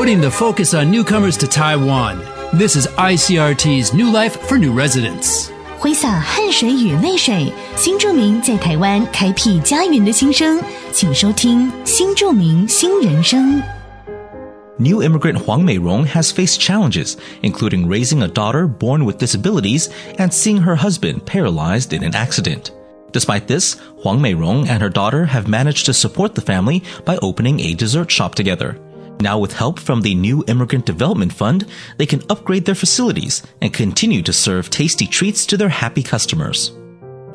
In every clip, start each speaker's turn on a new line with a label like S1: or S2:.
S1: putting the focus on newcomers to Taiwan. This is ICRT's New Life for New Residents.
S2: 挥洒汗水与泪水，新住民在台湾开辟家园的心声，请收听《新住民新人生》。
S3: New immigrant Huang Meirong has faced challenges, including raising a daughter born with disabilities and seeing her husband paralyzed in an accident. Despite this, Huang Meirong and her daughter have managed to support the family by opening a dessert shop together. Now, with help from the New Immigrant Development Fund, they can upgrade their facilities and continue to serve tasty treats to their happy customers.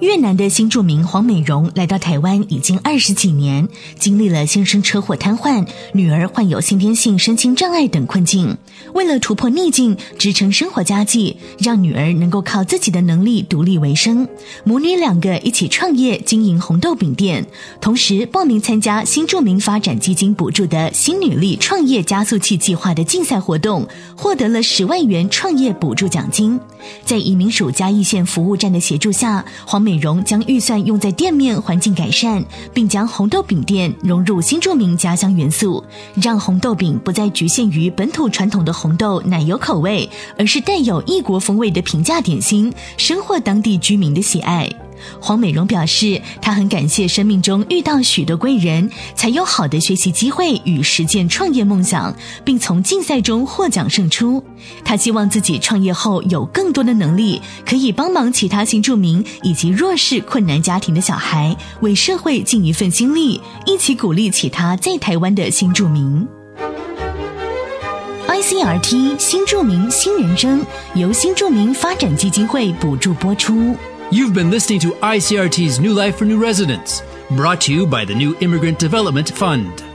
S2: 越南的新住民黄美荣来到台湾已经二十几年，经历了先生车祸瘫痪、女儿患有先天性身心障碍等困境。为了突破逆境，支撑生活家计，让女儿能够靠自己的能力独立为生，母女两个一起创业经营红豆饼店，同时报名参加新住民发展基金补助的新女力创业加速器计划的竞赛活动，获得了十万元创业补助奖金。在移民署嘉义县服务站的协助下，黄美荣将预算用在店面环境改善，并将红豆饼店融入新著名家乡元素，让红豆饼不再局限于本土传统的红豆奶油口味，而是带有异国风味的平价点心，深获当地居民的喜爱。黄美荣表示，她很感谢生命中遇到许多贵人，才有好的学习机会与实践创业梦想，并从竞赛中获奖胜出。她希望自己创业后有更多的能力，可以帮忙其他新住民以及弱势困难家庭的小孩，为社会尽一份心力，一起鼓励其他在台湾的新住民。ICRT 新住民新人生由新住民发展基金会补助播出。
S1: You've been listening to ICRT's New Life for New Residents, brought to you by the New Immigrant Development Fund.